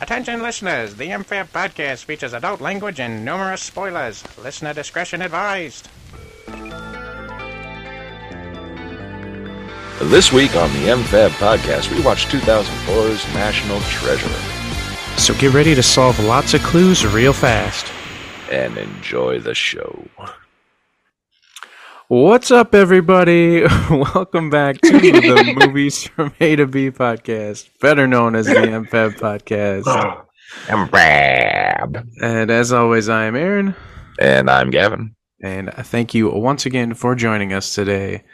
Attention listeners, the MFAB podcast features adult language and numerous spoilers. Listener discretion advised. This week on the MFAB podcast, we watched 2004's National Treasure So get ready to solve lots of clues real fast. and enjoy the show. What's up, everybody? Welcome back to the Movies from A to B podcast, better known as the MFAB podcast. MFAB. And as always, I am Aaron, And I'm Gavin. and thank you once again for joining us today.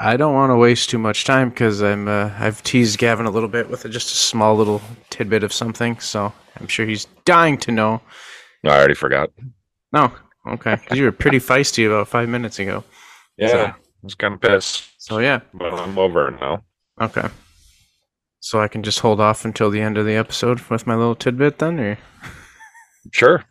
I don't want to waste too much time because I'm uh, I've teased Gavin a little bit with just a small little tidbit of something, so I'm sure he's dying to know. I already forgot. No, okay, 'cause you were pretty feisty about five minutes ago. Yeah, So- I was kind of pissed, So yeah, but I'm over it now. Okay. So I can just hold off until the end of the episode with my little tidbit then, or Sure.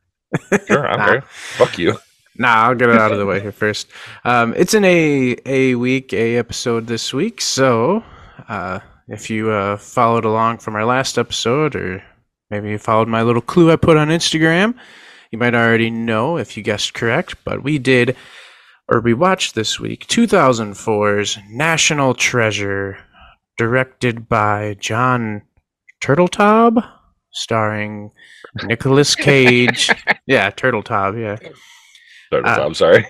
Sure, I'm okay. Fuck you. nah? I'll get it out of the way here first. Um, it's an a a week a episode this week, so uh, if you uh, followed along from our last episode, or maybe you followed my little clue I put on Instagram, you might already know if you guessed correct. But we did, or we watched this week, 2004's National Treasure, directed by Jon Turteltaub, starring Nicolas Cage. yeah, Turteltaub. Yeah, Sorry, Uh, sorry.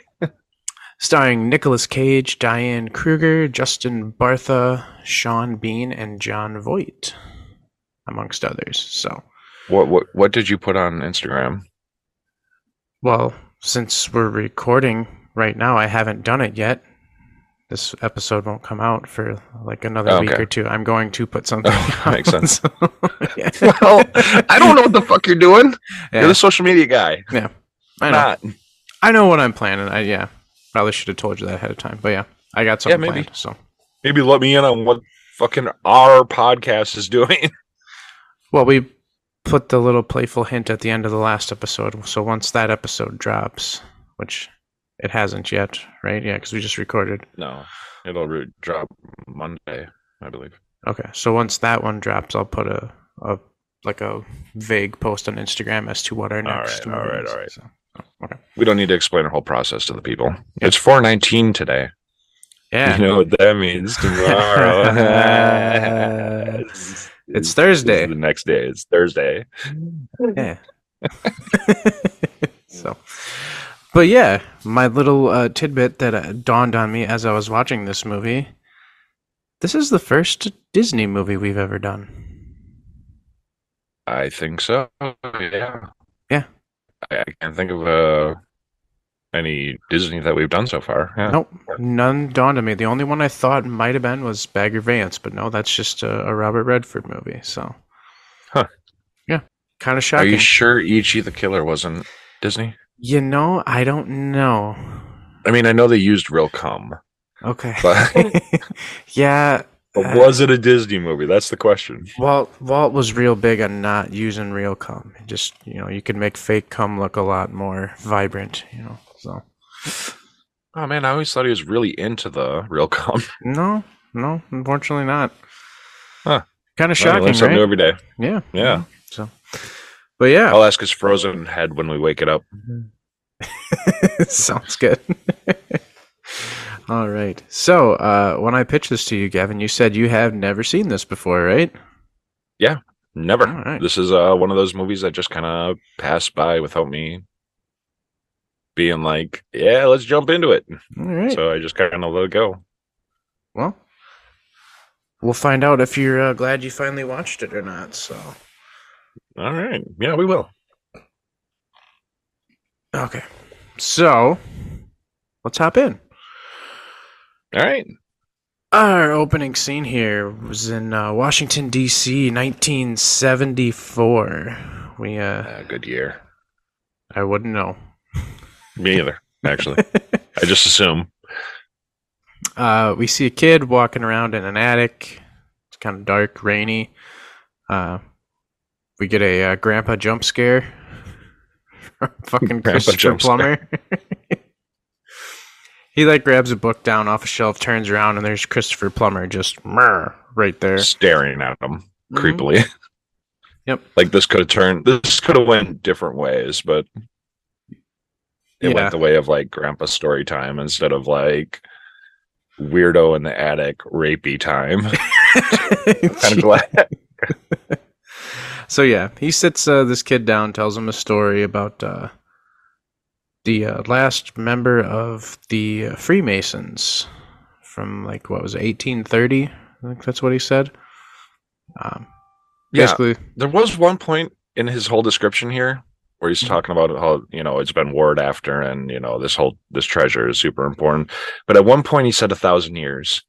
starring Nicolas Cage, Diane Kruger, Justin Bartha, Sean Bean, and Jon Voight, amongst others. So, What, what what did you put on Instagram? well, since we're recording right now, I haven't done it yet. This episode won't come out for like another week Okay. or two. I'm going to put something. Oh, makes out, sense. so, yeah. Well, I don't know what the fuck you're doing. You're Yeah, the social media guy. Yeah, I know. Not. I know what I'm planning. I yeah, probably should have told you that ahead of time. But yeah, I got something maybe. planned. So Maybe let me in on what fucking our podcast is doing. well, we put the little playful hint at the end of the last episode. So once that episode drops, which it hasn't yet, right? Yeah, because we just recorded. No, it'll re- drop Monday, I believe. Okay, so once that one drops, I'll put a a like a vague post on Instagram as to what our next. right, all right, is. all right. So, okay. We don't need to explain our whole process to the people. It's 419 today. Yeah. You know what that means tomorrow. It's Thursday. The next day. It's Thursday. Yeah. so, but yeah, my little uh, tidbit that uh, dawned on me as I was watching this movie. This is the first Disney movie we've ever done. I think so. Yeah. Yeah. I, I can't think of uh, any Disney that we've done so far. Yeah. Nope, none dawned on me. The only one I thought might have been was Bagger Vance, but no, that's just a, a Robert Redford movie. So, Huh. Yeah, kind of shocking. Are you sure Ichi the Killer wasn't Disney? You know, I don't know. I mean, I know they used real cum, Okay. but, yeah. but uh, was it a Disney movie? That's the question. Walt Walt was real big on not using real cum. Just you know, you could make fake cum look a lot more vibrant. You know, so Oh man, I always thought he was really into the real cum. no, no, unfortunately not. Huh. Kind of shocking, something new right? every day. Yeah, Yeah. But yeah, I'll ask his frozen head when we wake it up. sounds good. All right. So, uh, when I pitched this to you, Gavin, you said you have never seen this before, right? Yeah, never. Right. This is uh, one of those movies that just kind of passed by without me being like, "Yeah, let's jump into it." All right. So I just kind of let it go. well, we'll find out if you're uh, glad you finally watched it or not. So. All right. Yeah, we will. Okay. So, let's hop in. All right. Our opening scene here was in uh, Washington, D.C., 1974. We, uh, Uh, good year. I wouldn't know. Me either. Actually, I just assume. Uh, we see a kid walking around in an attic. It's kind of dark, rainy. Uh, we get a uh, grandpa jump scare. from Fucking Grandpa Christopher. Plummer. He like grabs a book down off a shelf, turns around, and there's Christopher Plummer just right there. staring at him Mhm. creepily. Yep. Like this could have turned. This could have went different ways, but it Yeah. went the way of like Grandpa story time instead of like weirdo in the attic rapey time. kind of glad. So yeah, he sits uh, this kid down, tells him a story about uh, the uh, last member of the uh, Freemasons from like what was it, 1830? I think that's what he said. Um, Yeah. basically, There was one point in his whole description here where he's talking about how you know it's been warred after, and you know this whole this treasure is super important. But at one point he said a thousand years.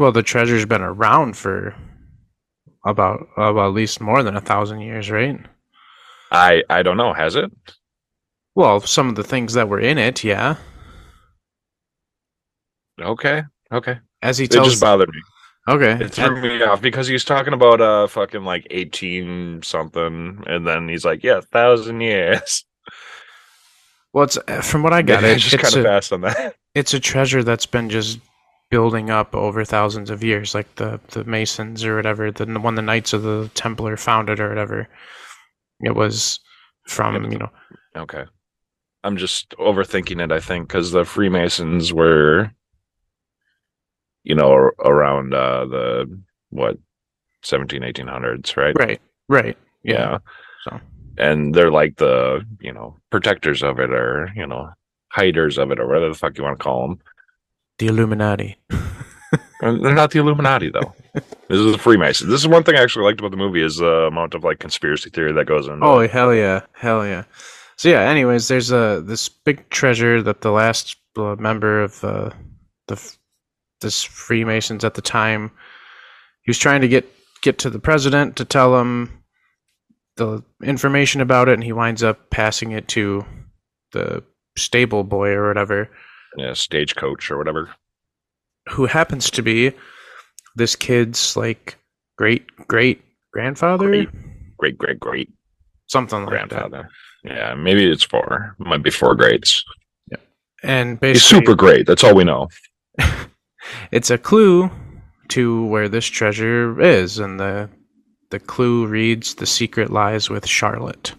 Well, the treasure's been around for about about at least more than a thousand years, right? I I don't know. Has it? Well, some of the things that were in it, yeah. Okay. Okay. As he It tells, just bothered me. okay, It threw me off because he was talking about uh fucking like eighteen something, and then he's like, "Yeah, thousand years." well, it's from what I got, Maybe I it, just it's kind of fast on that. it's a treasure that's been just building up over thousands of years, like the the Masons or whatever, the when the Knights of the Templar founded or whatever. It was from Yeah, you know Okay, I'm just overthinking it. I think because the Freemasons were, you know, around uh the what 17, 1800s, right? right, right, yeah. So and they're like the you know protectors of it, or you know, hiders of it, or whatever the fuck you want to call them. The Illuminati. They're not the Illuminati though. this is the Freemasons. This is one thing I actually liked about the movie is the amount of like conspiracy theory that goes in. Oh hell yeah, hell yeah. So yeah. Anyways, there's a this big treasure that the last uh, member of uh, the this Freemasons at the time, he was trying to get get to the president to tell him the information about it, and he winds up passing it to the stable boy or whatever, yeah, stagecoach or whatever. who happens to be this kid's like great great grandfather, Great. Great, great, something like that. grandfather. Yeah, maybe it's four. It might be four grades. And He's super great. That's all we know. it's a clue to where this treasure is, and the the clue reads: "The secret lies with Charlotte."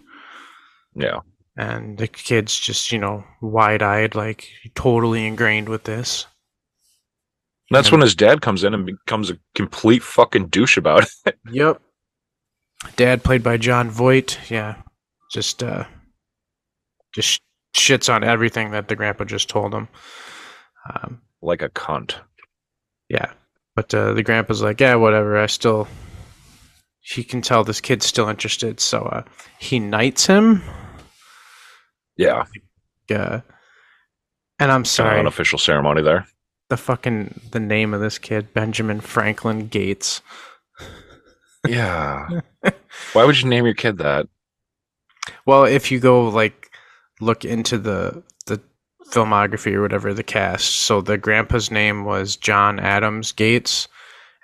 Yeah. And the kid's just, you know, wide eyed, like totally ingrained with this. That's when his dad comes in and becomes a complete fucking douche about it. Yep. Dad, played by Jon Voight, yeah, just uh, just shits on everything that the grandpa just told him. Um, like a cunt. Yeah. But uh, the grandpa's like, yeah, whatever. I still. He can tell this kid's still interested, so uh, he knights him. Yeah. Uh, and I'm Sorry. sorry, Unofficial ceremony there. the fucking the name of this kid, Benjamin Franklin Gates. Yeah. Why would you name your kid that? Well, if you go like look into the the filmography or whatever the cast, so the grandpa's name was John Adams Gates,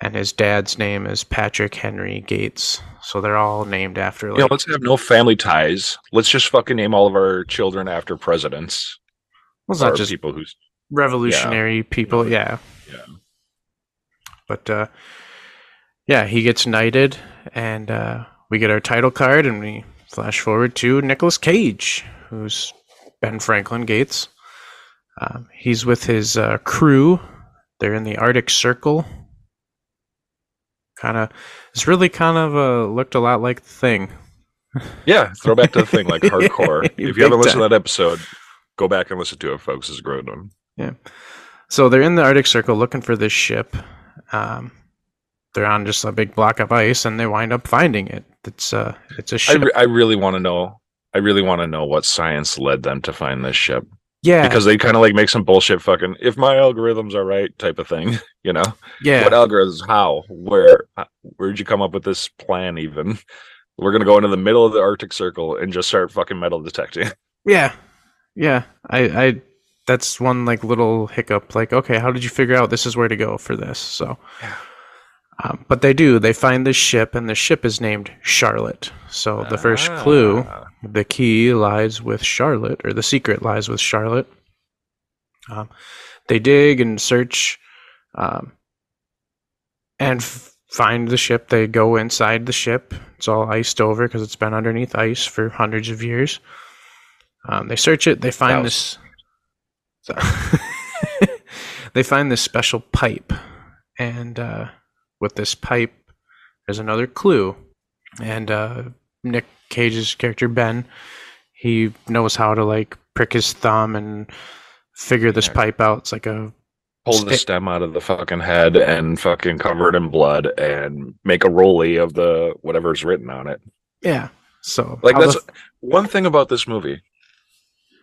and his dad's name is Patrick Henry Gates. So they're all named after like know, let's have no family ties. Let's just fucking name all of our children after presidents. well, it's not just people who's revolutionary people. Yeah. Yeah. But uh, yeah, he gets knighted, and uh, we get our title card, and we flash forward to Nicolas Cage, who's Ben Franklin Gates. Um, he's with his uh, crew. They're in the Arctic Circle. Kind of, it's really kind of uh, looked a lot like the thing. Yeah, throw back to the thing like hardcore. if you haven't listened time. to that episode, go back and listen to it, folks. It's a great one. Yeah so they're in the Arctic Circle looking for this ship. Um, they're on just a big block of ice, and they wind up finding it. It's uh, it's a ship. re- I really want to know. I really want to know what science led them to find this ship yeah, because they kind of like make some bullshit fucking if my algorithms are right type of thing. You know, yeah, what algorithms? How? Where? Where'd you come up with this plan? Even we're gonna go into the middle of the Arctic Circle and just start fucking metal detecting. yeah, yeah. I, I, that's one like little hiccup. Like, okay, how did you figure out this is where to go for this? So, Yeah. um, but they do. They find this ship, and the ship is named Charlotte. So the first clue Ah. The key lies with Charlotte, or the secret lies with Charlotte. Um, they dig and search um, and f- find the ship. They go inside the ship. It's all iced over because it's been underneath ice for hundreds of years. Um, they search it. They find this. they find this special pipe, and uh, with this pipe, there's another clue. And uh, Nick Cage's character Ben, he knows how to like prick his thumb and figure this pipe out. It's like a Pull the stem out of the fucking head and fucking cover it in blood and make a rolly of the whatever's written on it. yeah. So Like that's the- one thing about this movie.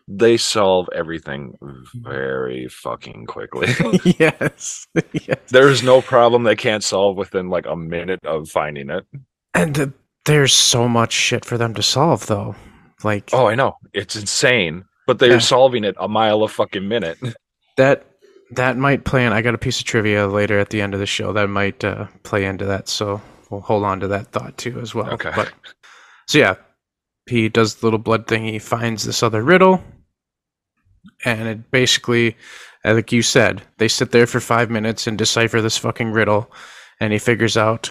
They solve everything very fucking quickly. yes, yes. There's no problem they can't solve within like a minute of finding it. And uh, there's so much shit for them to solve, though. Like Oh, I know. It's insane. But they're Yeah. solving it a mile a fucking minute. that that might play in. I got a piece of trivia later at the end of the show that might uh, play into that. So we'll hold on to that thought too as well. Okay. But so yeah, he does the little blood thing. He finds this other riddle, and it basically, uh, like you said, they sit there for five minutes and decipher this fucking riddle, and he figures out.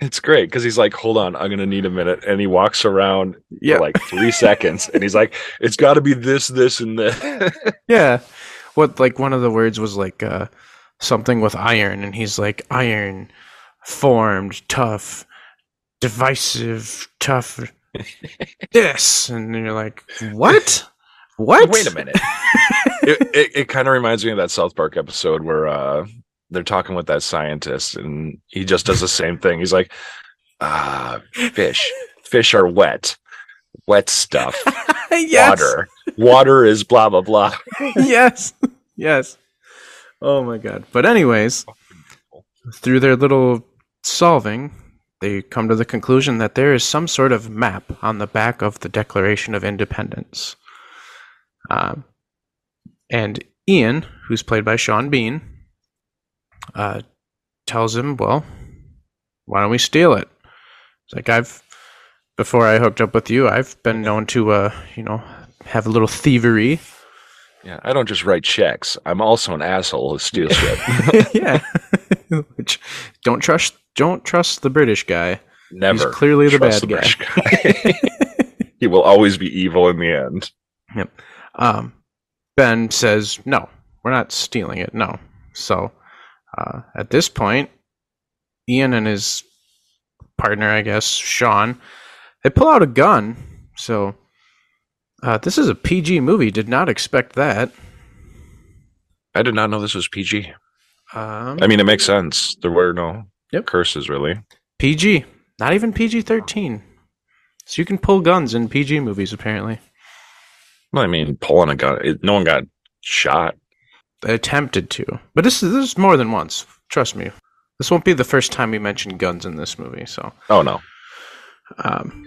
It's great because he's like, hold on, I'm going to need a minute. And he walks around Yeah, for like three seconds and he's like, it's got to be this, this, and this. Yeah. What like one of the words was like uh something with iron and he's like iron formed tough divisive tough this and you're like what what Wait a minute. it it, it kind of reminds me of that South Park episode where uh, they're talking with that scientist and he just does the same thing. He's like, ah, fish. Fish are wet. Wet stuff. yes. Water. Water is blah, blah, blah. yes yes oh my god but anyways through their little solving they come to the conclusion that there is some sort of map on the back of the declaration of independence um, and ian who's played by sean bean uh, tells him well why don't we steal it it's like i've before i hooked up with you i've been known to uh, you know have a little thievery Yeah, I don't just write checks. I'm also an asshole who steals shit. yeah. Which don't trust don't trust the British guy. Never. He's clearly the bad guy. British guy. he will always be evil in the end. Yep. Um, ben says, "No, we're not stealing it. No." So, uh, at this point, Ian and his partner, I guess Sean, they pull out a gun. So, uh, this is a PG movie. Did not expect that. I did not know this was PG. Um, I mean, it makes sense. There were no Yep. curses, really. PG, not even PG thirteen. So you can pull guns in PG movies, apparently. Well, I mean, pulling a gun. It, no one got shot. Attempted to, but this is this is more than once. Trust me, this won't be the first time we mention guns in this movie. So, Oh no. um,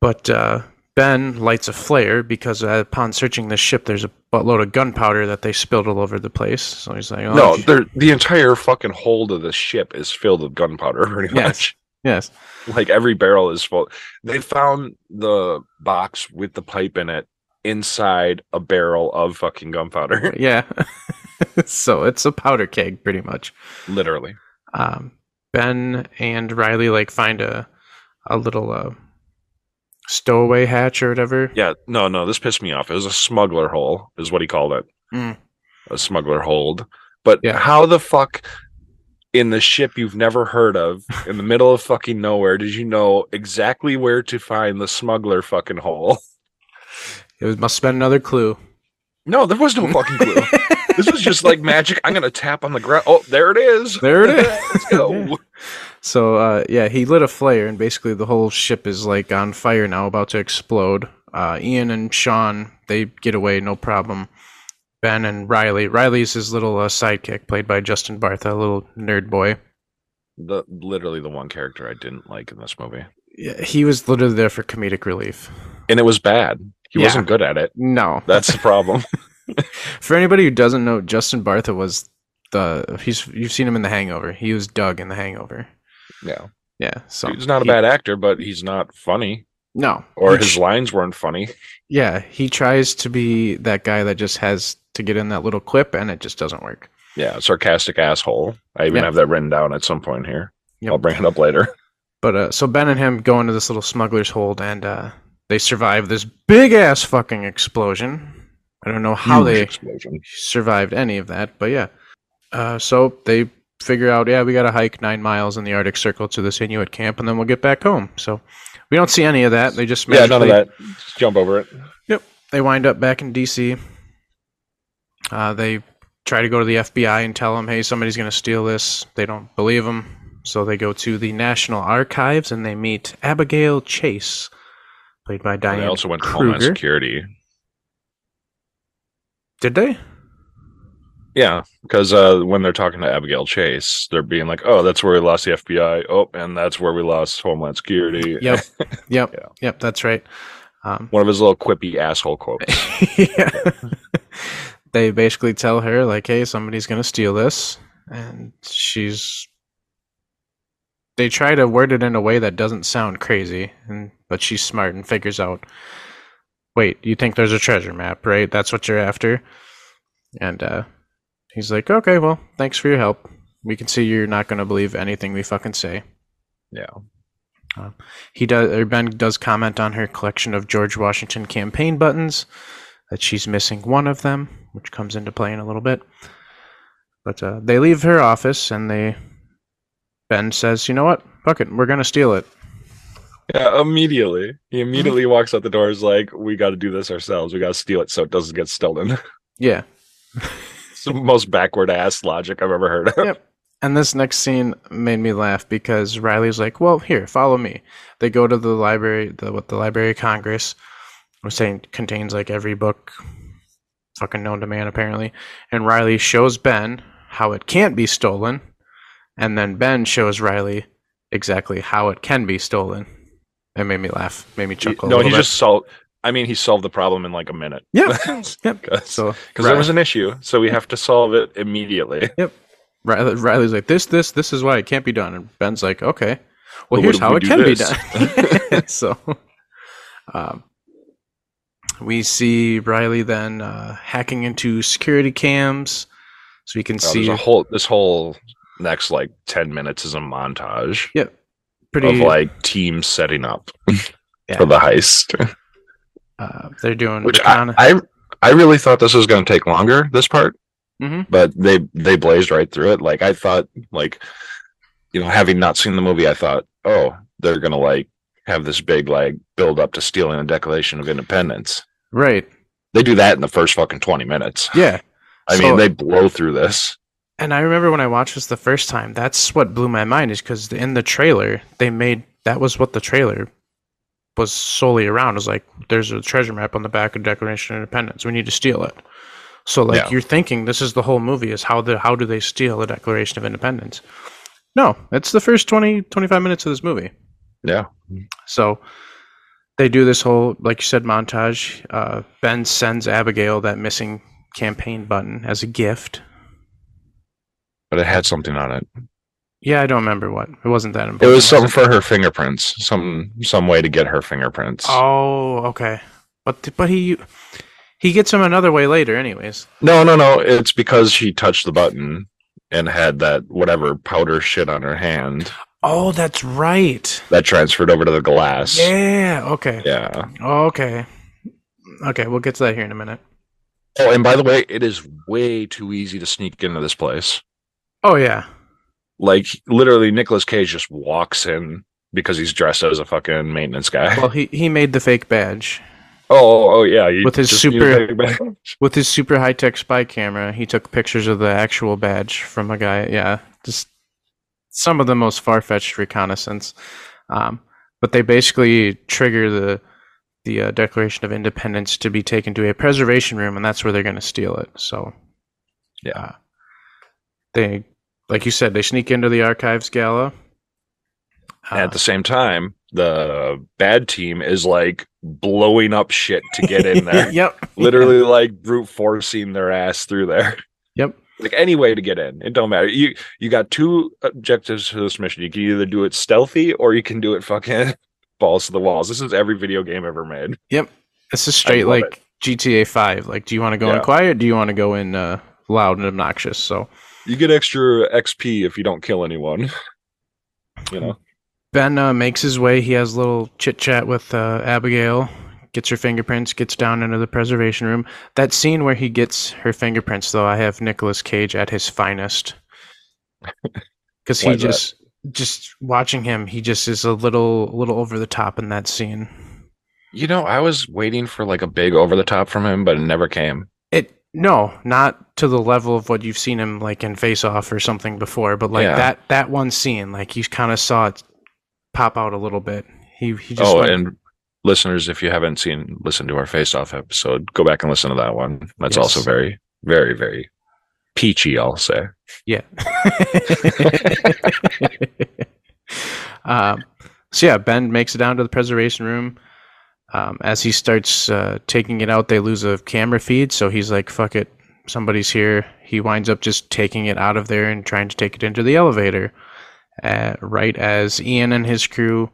but uh, Ben lights a flare because uh, upon searching the ship, there's a buttload of gunpowder that they spilled all over the place. So he's like, oh, no, the entire fucking hold of the ship is filled with gunpowder, pretty Yes. much. yes, Like every barrel is full. They found the box with the pipe in it inside a barrel of fucking gunpowder. yeah. so it's a powder keg, pretty much. Literally. um, Ben and Riley like find a a little uh, stowaway hatch or whatever. Yeah, no, no, this pissed me off. It was a smuggler hole, is what he called it. Mm. A smuggler hold. But Yeah. how the fuck in the ship you've never heard of, in the middle of fucking nowhere, did you know exactly where to find the smuggler fucking hole? It was, must have been another clue. No, there was no fucking clue. this was just like magic. I'm gonna tap on the ground. Oh, there it is. There it is. Let's go. Yeah. So uh, yeah, he lit a flare, and basically the whole ship is like on fire now, about to explode. Uh, Ian and Sean they get away, no problem. Ben and Riley. Riley's his little uh, sidekick, played by Justin Bartha, a little nerd boy. The literally the one character I didn't like in this movie, Yeah, he was literally there for comedic relief. and it was bad. He Yeah. wasn't good at it. No, That's the problem. For anybody who doesn't know, Justin Bartha was the he's you've seen him in The Hangover. He was Doug in The Hangover. yeah, Yeah, so he's not a he- bad actor, but he's not funny. No. or his lines weren't funny. yeah, he tries to be that guy that just has to get in that little clip and it just doesn't work. Yeah, sarcastic asshole. I even Yeah. have that written down at some point here. Yep. I'll bring it up later. But uh, so Ben and him go into this little smuggler's hold, and uh, they survive this big ass fucking explosion. I don't know how they explosion. survived any of that, but yeah. Uh, so they figure out, yeah, we got to hike nine miles in the Arctic Circle to this Inuit camp, and then we'll get back home. So we don't see any of that. They just Yeah, none of that. Just jump over it. Yep. They wind up back in DC. Uh, they try to go to the FBI and tell them, hey, somebody's going to steal this. They don't believe them. So they go to the National Archives and they meet Abigail Chase, played by And Diane they also went to Homeland Kruger. Security. Did they? Yeah, because uh, when they're talking to Abigail Chase, they're being like, "Oh, that's where we lost the FBI. Oh, and that's where we lost Homeland Security." Yep. Yep. Yeah. Yep. That's right. Um, One of his little quippy asshole quotes. yeah. they basically tell her like, "Hey, somebody's gonna steal this," and she's. They try to word it in a way that doesn't sound crazy, and but she's smart and figures out. Wait, you think there's a treasure map, right? That's what you're after. And uh, he's like, "Okay, well, thanks for your help. We can see you're not gonna believe anything we fucking say." Yeah. He does. Or ben does comment on her collection of George Washington campaign buttons. That she's missing one of them, which comes into play in a little bit. But uh, they leave her office, and they. Ben says, "You know what? Fuck it. We're gonna steal it." Yeah, immediately. He mm-hmm. immediately walks out the door. Is like, "We got to do this ourselves. We got to steal it so it doesn't get stolen." Yeah. it's the most backward ass logic I've ever heard of. Yep. And this next scene made me laugh because Riley's like, "Well, here, follow me." They go to the library, the what the Library of Congress, was saying contains like every book, fucking known to man apparently. And Riley shows Ben how it can't be stolen, and then Ben shows Riley exactly how it can be stolen. It made me laugh, made me chuckle. no, he bit. just solved. I mean, he solved the problem in like a minute. Yeah, Yep. Because so there was an issue, so we have to solve it immediately. Riley, Riley's like, this, this, this is why it can't be done. And Ben's like, okay, well, Well, here's how we it can be done. so, um, we see Riley then uh, hacking into security cams, so we can Oh, see whole this whole next like ten minutes is a montage pretty. of like teams setting up Yeah. for the heist. uh, they're doing Which I, I I really thought this was going to take longer. This part, Mhm. but they they blazed right through it. Like I thought, like you know, having not seen the movie, I thought, oh, they're going to like have this big like build up to stealing the Declaration of Independence. right. They do that in the first fucking twenty minutes. Yeah, I So- mean, they blow through this. And I remember when I watched this the first time. That's what blew my mind is because in the trailer they made that was what the trailer was solely around. It was like there's a treasure map on the back of Declaration of Independence. We need to steal it. So like Yeah. you're thinking this is the whole movie is how the how do they steal the Declaration of Independence? No, it's the first 20 25 minutes of this movie. Yeah, So they do this whole, like you said, montage. Uh, ben sends Abigail that missing campaign button as a gift. But it had something on it. Yeah, I don't remember what. It wasn't that important. It was something for her fingerprints. Some some way to get her fingerprints. Oh, okay. But but he he gets them another way later, anyways. No, no, no. It's because she touched the button and had that whatever powder shit on her hand Oh, that's right. that transferred over to the glass. Yeah. Okay. Yeah. Oh, okay. Okay, we'll get to that here in a minute. Oh, and by the way, it is way too easy to sneak into this place. Oh yeah. Like literally, Nicolas Cage just walks in because he's dressed as a fucking maintenance guy. Well, he he made the fake badge oh, oh, oh, yeah. you With his super- a big badge. with his super high tech spy camera. He took pictures of the actual badge from a guy. Yeah, just some of the most far fetched reconnaissance. Um, but they basically trigger the the uh, Declaration of Independence to be taken to a preservation room, and that's where they're going to steal it. So, Yeah. uh, they, like you said, they sneak into the archives gala. Uh, at the same time, the bad team is like blowing up shit to get in there. yep, Literally, like brute forcing their ass through there. Yep. Like any way to get in, it don't matter. You you got two objectives for this mission. You can either do it stealthy or you can do it fucking balls to the walls. This is every video game ever made. Yep. This is straight like GTA 5. Like, do you want to go in Yeah. quiet? Do you want to go in uh, loud and obnoxious? So You get extra XP if you don't kill anyone. You know, Ben uh, makes his way. He has a little chit chat with uh, Abigail, gets her fingerprints, gets down into the preservation room. That scene where he gets her fingerprints, though, I have Nicolas Cage at his finest. Because he is that? just, just watching him, he just is a little, little over the top in that scene. you know, I was waiting for like a big over the top from him, but it never came. No, not to the level of what you've seen him like in Face Off or something before, but like Yeah. that that one scene, like you kind of saw it pop out a little bit. He he just oh, went- and listeners, if you haven't seen, listen to our face off episode, go back and listen to that one. That's Yes. also very, very, very peachy, I'll say. Yeah. um, so yeah, Ben makes it down to the preservation room. Um, as he starts uh, taking it out, they lose a camera feed. So he's like, "Fuck it, somebody's here." He winds up just taking it out of there and trying to take it into the elevator. Uh, right as Ian and his crew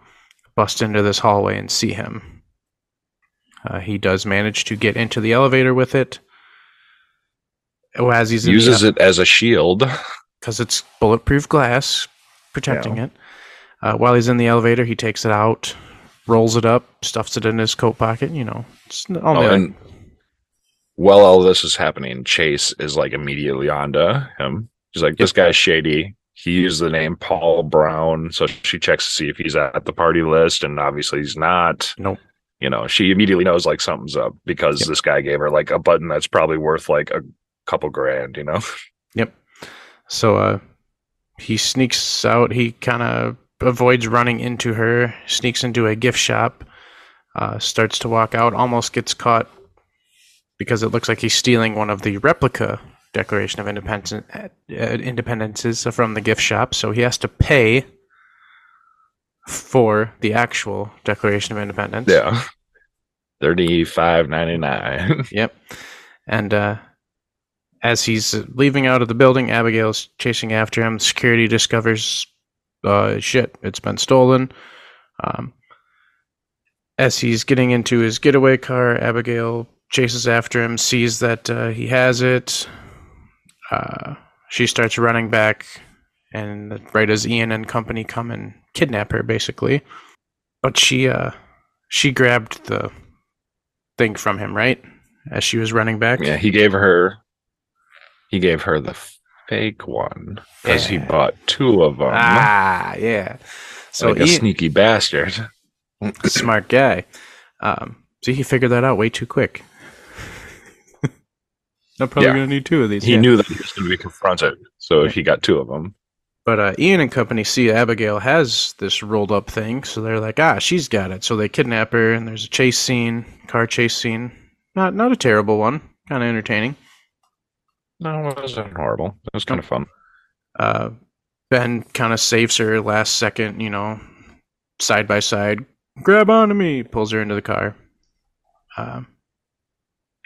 bust into this hallway and see him, uh, he does manage to get into the elevator with it. Oh, as he's in the Uses it as a shield. because it's bulletproof glass protecting it. Uh, while he's in the elevator, he takes it out, rolls it up, stuffs it in his coat pocket. You know, Oh, and while all this is happening, Chase is like immediately onto him. She's like, "This guy's shady." He used the name Paul Brown, so she checks to see if he's at the party list, and obviously he's not. Nope. You know, she immediately knows like something's up because Yep. this guy gave her like a button that's probably worth like a couple grand. You know, Yep. So uh, he sneaks out. He kind of avoids running into her, sneaks into a gift shop, uh, starts to walk out, almost gets caught because it looks like he's stealing one of the replica Declaration of Independence uh, independences from the gift shop. So he has to pay for the actual Declaration of Independence. yeah, thirty five ninety nine. Yep. And uh, as he's leaving out of the building, Abigail's chasing after him. Security discovers, uh, shit, it's been stolen. Um, as he's getting into his getaway car, Abigail chases after him, sees that uh, he has it. Uh, she starts running back, and right as Ian and company come and kidnap her, basically. But she, uh, she grabbed the thing from him, right? As she was running back. yeah, he gave her. He gave her the fake one because he bought two of them. Ah, yeah. So like a sneaky bastard. smart guy. Um, see, he figured that out way too quick. I'm probably Yeah. gonna need two of these. He yeah. knew that he was to be confronted, so he got two of them. But uh, Ian and company see Abigail has this rolled up thing, so they're like, ah, she's got it. So they kidnap her, and there's a chase scene, car chase scene. Not not a terrible one, kind of entertaining. No, it wasn't horrible. It was kind of fun. Uh, ben kind of saves her last second, you know, side by side. Grab onto me, pulls her into the car. Um,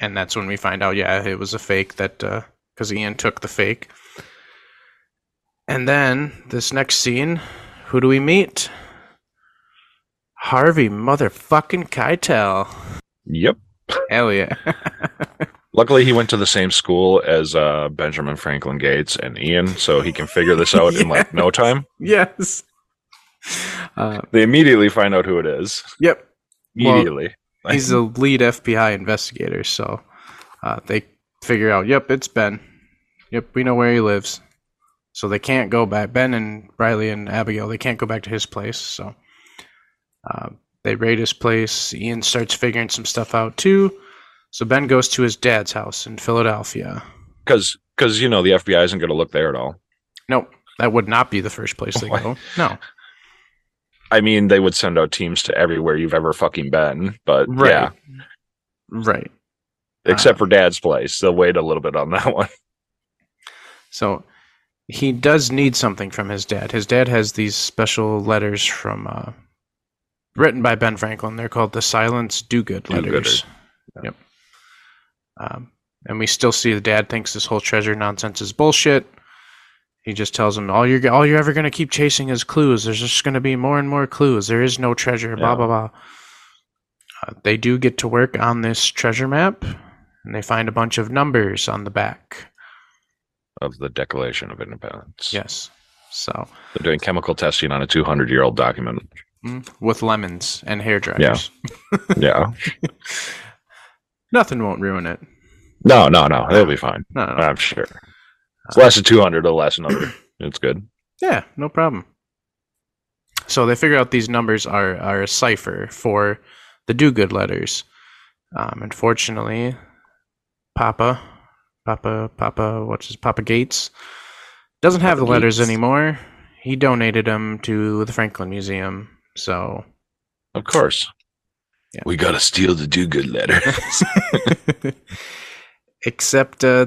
and that's when we find out, yeah, it was a fake that, because Ian took the fake. And then this next scene, who do we meet? Harvey motherfucking Keitel. Yep. Hell yeah. Luckily, he went to the same school as uh, Benjamin Franklin Gates and Ian, so he can figure this out in like no time. yes. Uh, They immediately find out who it is. yep. Well, Immediately. he's the lead FBI investigator, so uh, they figure out, yep, it's Ben. Yep, we know where he lives. So they can't go back. Ben and Riley and Abigail, they can't go back to his place. So uh, they raid his place. Ian starts figuring some stuff out too. So Ben goes to his dad's house in Philadelphia. because because you know the FBI isn't going to look there at all. Nope, that would not be the first place they go. No, I mean, they would send out teams to everywhere you've ever fucking been, but right, yeah, right. except Uh, for Dad's place, they'll wait a little bit on that one. So he does need something from his dad. His dad has these special letters from uh, written by Ben Franklin. They're called the Silence Dogood Do-gooder. letters. Yep. Um, and we still see the dad thinks this whole treasure nonsense is bullshit. he just tells him all you're all you're ever gonna keep chasing is clues. There's just gonna be more and more clues. There is no treasure. Blah Yeah. blah blah. Uh, they do get to work on this treasure map, and they find a bunch of numbers on the back. Of the Declaration of Independence. Yes. So They're doing chemical testing on a 200 year old document. mm, with lemons and hair dryers. Yeah. Nothing won't ruin it. No, no, no. It'll be fine. No, no. I'm sure. It's less than 200, it'll last another. It's good. Yeah, no problem. So they figure out these numbers are, are a cipher for the Dogood letters. Um, unfortunately, Papa, Papa, Papa, what's his Papa Gates, doesn't have Papa the letters Gates. anymore. He donated them to the Franklin Museum. So, Of course. Yeah. We gotta steal the Dogood letter. except uh,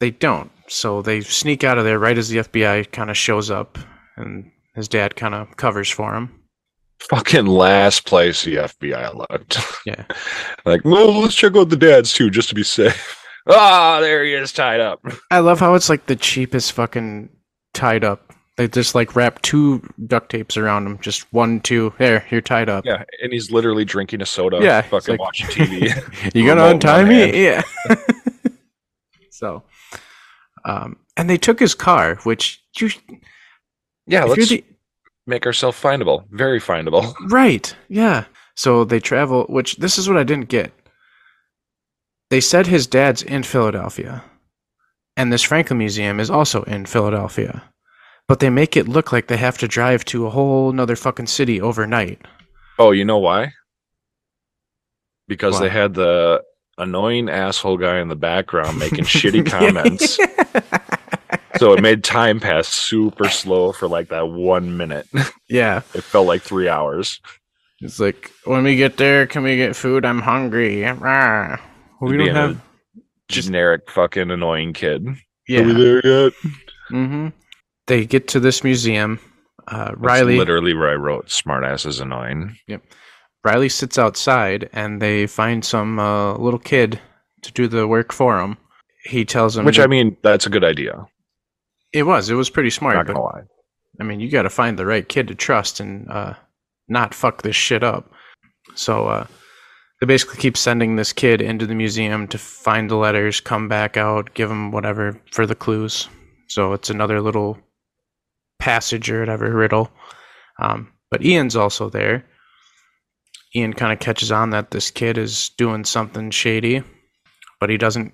they don't. So they sneak out of there right as the FBI kind of shows up, and his dad kind of covers for him. Fucking last place the FBI looked. Yeah. like, well, let's check out the dad's too, just to be safe. Ah, there he is tied up. I love how it's like the cheapest fucking tied up. They just like wrap two duct tapes around him. Just one, two. There, you're tied up. Yeah, and he's literally drinking a soda, Yeah, fucking like- watching TV. You gonna Remote untie me? Yeah. so, um, and they took his car, which you yeah, let's the make ourselves findable. Very findable. right, yeah. So they travel. Which this is what I didn't get. They said his dad's in Philadelphia, and this Franklin Museum is also in Philadelphia, but they make it look like they have to drive to a whole nother fucking city overnight. Oh, you know why? Because they had the annoying asshole guy in the background making shitty comments. so it made time pass super slow for like that one minute. yeah. It felt like three hours. It's like, when we get there, can we get food? I'm hungry. Well, we don't have. Generic fucking annoying kid. Yeah. Are we there yet? hmm They get to this museum. Uh, Riley literally where I wrote smartass is annoying. Yep. Riley sits outside, and they find some uh, little kid to do the work for him. He tells him, Which I mean, that's a good idea. it was it was pretty smart. Not gonna lie. I mean, you got to find the right kid to trust and uh, not fuck this shit up. So uh, they basically keep sending this kid into the museum to find the letters, come back out, give him whatever for the clues. So it's another little passage or whatever riddle. Um, but Ian's also there. Ian kind of catches on that this kid is doing something shady, but he doesn't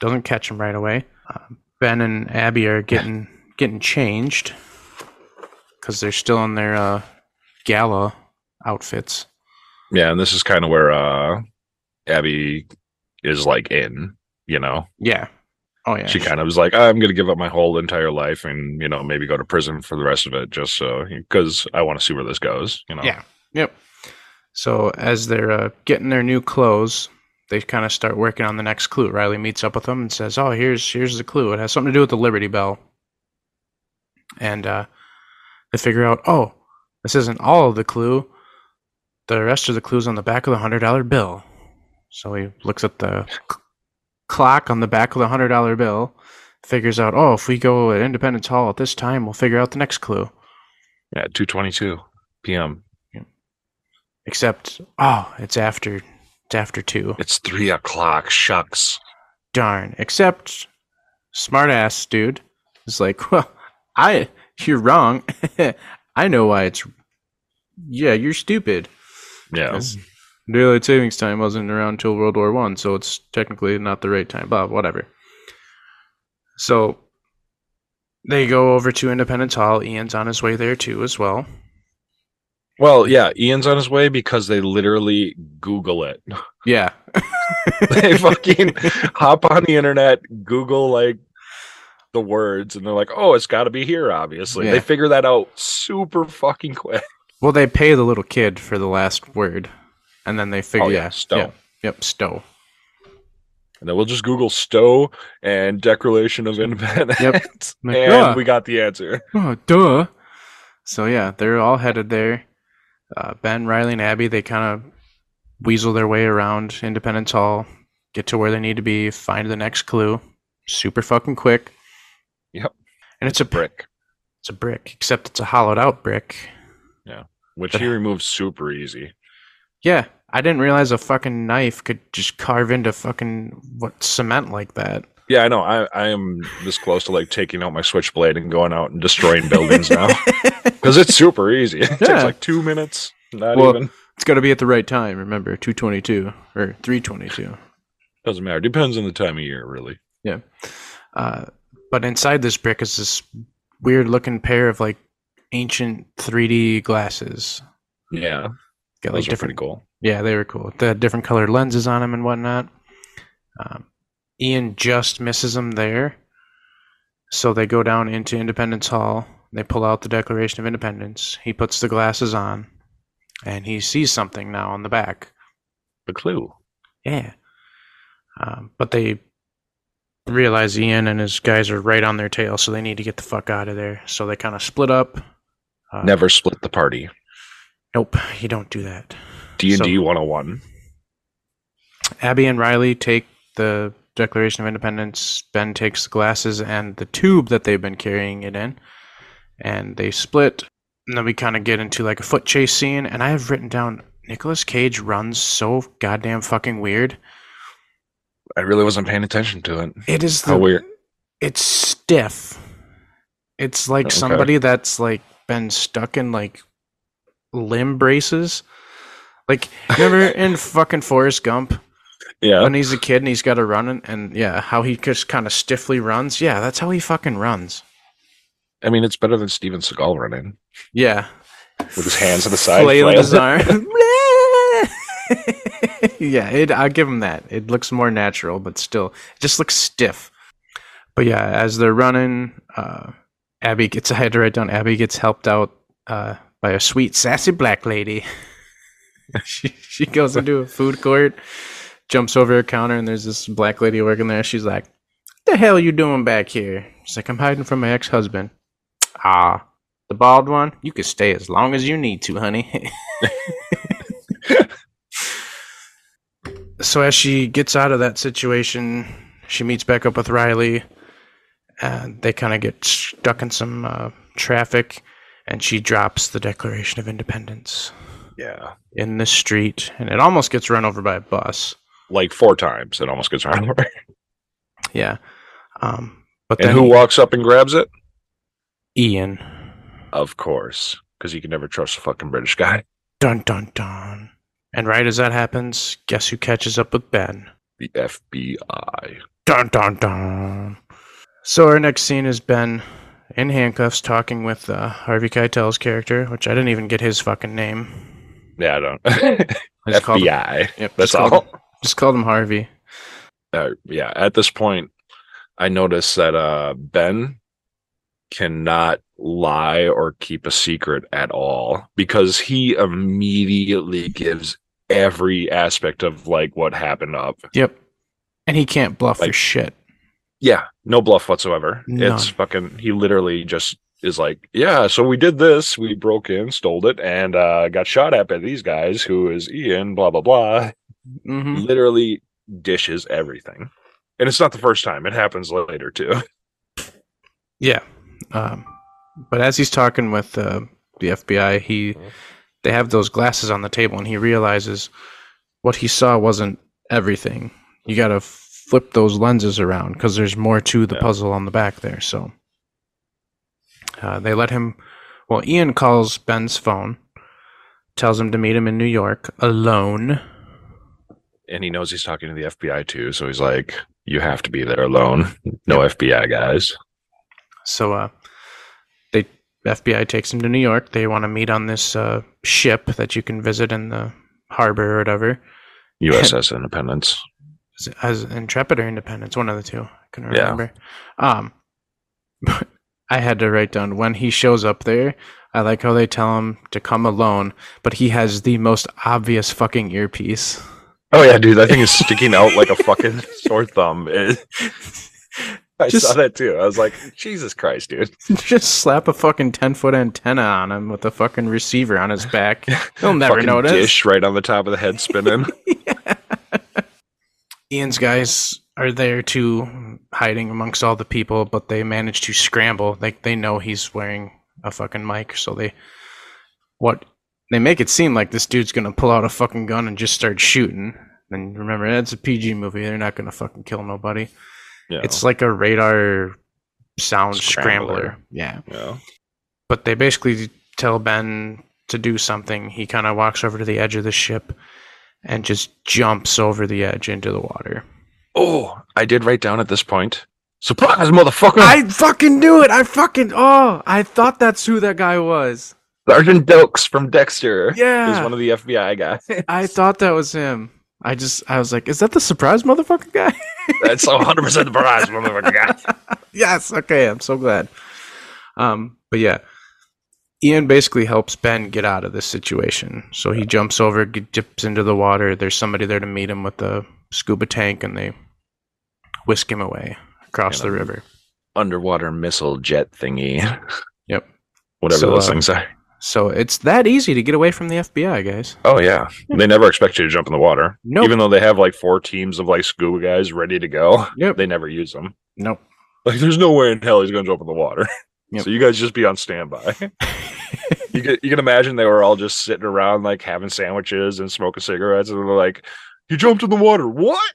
doesn't catch him right away. Uh, ben and Abby are getting getting changed because they're still in their uh, gala outfits. Yeah, and this is kind of where uh Abby is like in, you know. Yeah. Oh yeah. She kind of was like, I'm going to give up my whole entire life and, you know, maybe go to prison for the rest of it just so, because I want to see where this goes, you know? Yeah. Yep. So as they're uh, getting their new clothes, they kind of start working on the next clue. Riley meets up with them and says, "Oh, here's here's the clue. It has something to do with the Liberty Bell." And uh, they figure out, "Oh, this isn't all of the clue. The rest of the clues on the back of the hundred dollar bill." So he looks at the clock on the back of the hundred dollar bill, figures out, "Oh, if we go at Independence Hall at this time, we'll figure out the next clue." Yeah, 222 p.m. Except, oh, it's after it's after two. It's three o'clock. Shucks. Darn. Except, smartass dude is like, well, I you're wrong. I know why it's. Yeah, you're stupid. Yeah. Daylight savings time wasn't around until World War One, so it's technically not the right time. Blah, whatever. So they go over to Independence Hall. Ian's on his way there too, as well. Well, yeah, Ian's on his way because they literally Google it. Yeah. they fucking hop on the internet, Google like the words, and they're like, "Oh, it's got to be here." Obviously, Yeah. they figure that out super fucking quick. Well, they pay the little kid for the last word, and then they figure, Oh, yeah, yeah, Stowe. yeah, yep, Stowe. And then we'll just Google Stowe and Declaration of Independence, Like, and "Ah." we got the answer. Oh, duh. So yeah, they're all headed there. Uh, ben, Riley, and Abby, they kind of weasel their way around Independence Hall, get to where they need to be, find the next clue. Super fucking quick. Yep. and it's a brick. Brick, It's a brick, except it's a hollowed out brick. Yeah. Which But- he removes super easy. Yeah, I didn't realize a fucking knife could just carve into fucking what cement like that. Yeah, I know. I I am this close to like taking out my switchblade and going out and destroying buildings now because it's super easy. It Yeah. takes like two minutes. Not Well- even. It's got to be at the right time. Remember, two twenty two or three twenty two. Doesn't matter. Depends on the time of year, really. Yeah. Uh, but inside this brick is this weird looking pair of like ancient 3D glasses. Yeah, Like those are different. pretty cool. Yeah, they were cool. They had different colored lenses on them and whatnot. Um, Ian just misses them there, so they go down into Independence Hall. They pull out the Declaration of Independence. He puts the glasses on, and he sees something now on the back. The clue. Yeah. Um, but they realize Ian and his guys are right on their tail, so they need to get the fuck out of there. So they kind of split up. Uh, Never split the party. Nope, you don't do that. D and D 101. Abby and Riley take the Declaration of Independence. Ben takes the glasses and the tube that they've been carrying it in, and they split. And then we kind of get into like a foot chase scene, and I have written down Nicolas Cage runs so goddamn fucking weird. I really wasn't paying attention to it. It is the How weird. it's stiff. It's like Okay. somebody that's like been stuck in like limb braces. Like remember in fucking Forrest Gump Yeah. when he's a kid and he's got to run and, and yeah, how he just kind of stiffly runs. Yeah, that's how he fucking runs. I mean, it's better than Steven Seagal running Yeah, with his hands to the side. flailing his arm. yeah, it, I'll give him that. It looks more natural, but still, it just looks stiff. But yeah, as they're running, uh, Abby gets. I had to write down. Abby gets helped out uh, by a sweet, sassy black lady. she she goes into a food court, jumps over a counter, and there's this black lady working there. She's like, "What the hell are you doing back here?" She's like, "I'm hiding from my ex-husband." Ah, the bald one? You can stay as long as you need to, honey. so as she gets out of that situation, she meets back up with Riley. And they kind of get stuck in some uh, traffic, and she drops the Declaration of Independence Yeah. in the street, and it almost gets run over by a bus. Like four times. It almost gets run over. Yeah, um, but And who walks up and grabs it? Ian. Of course. Because you can never trust a fucking British guy. Dun dun dun. And right as that happens, guess who catches up with Ben? The FBI. Dun dun dun. So our next scene is Ben in handcuffs talking with uh, Harvey Keitel's character, which I didn't even get his fucking name. Yeah, I don't. I just called him, FBI. yep, That's just called all. him- just called him Harvey. uh, yeah, at this point, I noticed that uh, Ben cannot lie or keep a secret at all because he immediately gives every aspect of like what happened up. Yep. And he can't bluff for shit. Yeah, no bluff whatsoever. None. It's fucking. He literally just is like, yeah. So we did this. We broke in, stole it, and uh, got shot at by these guys. Who is Ian? Blah blah blah. hmm Literally dishes everything, and it's not the first time. It happens later too. Yeah. Um, but as he's talking with uh, the FBI, he they have those glasses on the table, and he realizes what he saw wasn't everything. You got to flip those lenses around because there's more to the Yeah. puzzle on the back there. So uh, they let him. Well, Ian calls Ben's phone, tells him to meet him in New York alone. and he knows he's talking to the FBI too. So he's like, "You have to be there alone. No FBI guys." So uh, they FBI takes him to New York. They want to meet on this uh, ship that you can visit in the harbor or whatever. USS Independence. As Intrepid or Independence, one of the two. I couldn't remember. Yeah. Um, I had to write down when he shows up there. I like how they tell him to come alone, but he has the most obvious fucking earpiece. Oh yeah, dude, that thing is sticking out like a fucking sore thumb. It- I Just- saw that too. I was like, Jesus Christ, dude. Just slap a fucking ten foot antenna on him with a fucking receiver on his back. He'll never notice. dish right on the top of the head spinning. Ian's guys are there too, hiding amongst all the people, but they manage to scramble. Like they know he's wearing a fucking mic, so they what they make it seem like this dude's gonna pull out a fucking gun and just start shooting. And remember, it's a PG movie; they're not gonna fucking kill nobody. Yeah. It's like a radar sound Scrambler. scrambler. Yeah. yeah. But they basically tell Ben to do something. He kind of walks over to the edge of the ship and just jumps over the edge into the water. Oh, I did write down at this point. Surprise, motherfucker! I fucking knew it. I fucking oh, I thought that's who that guy was. Sergeant Doakes from Dexter. Yeah. He's one of the FBI guys. I thought that was him. I just I was like, is that the surprise motherfucker guy? That's 100% the surprise, motherfucker guy. yes. Okay, I'm so glad. Um, but yeah, Ian basically helps Ben get out of this situation. So he jumps over, dips into the water. There's somebody there to meet him with a scuba tank, and they whisk him away across the river. Underwater missile jet thingy. Yep. Whatever So, those uh, things are. So it's that easy to get away from the FBI, guys. Oh, yeah. They never expect you to jump in the water. Nope. Even though they have like four teams of like scuba guys ready to go, Yep. they never use them. Nope. Like, there's no way in hell he's going to jump in the water. Yep. So you guys just be on standby. you can you can imagine they were all just sitting around like having sandwiches and smoking cigarettes, and they're like, "You jumped in the water. What?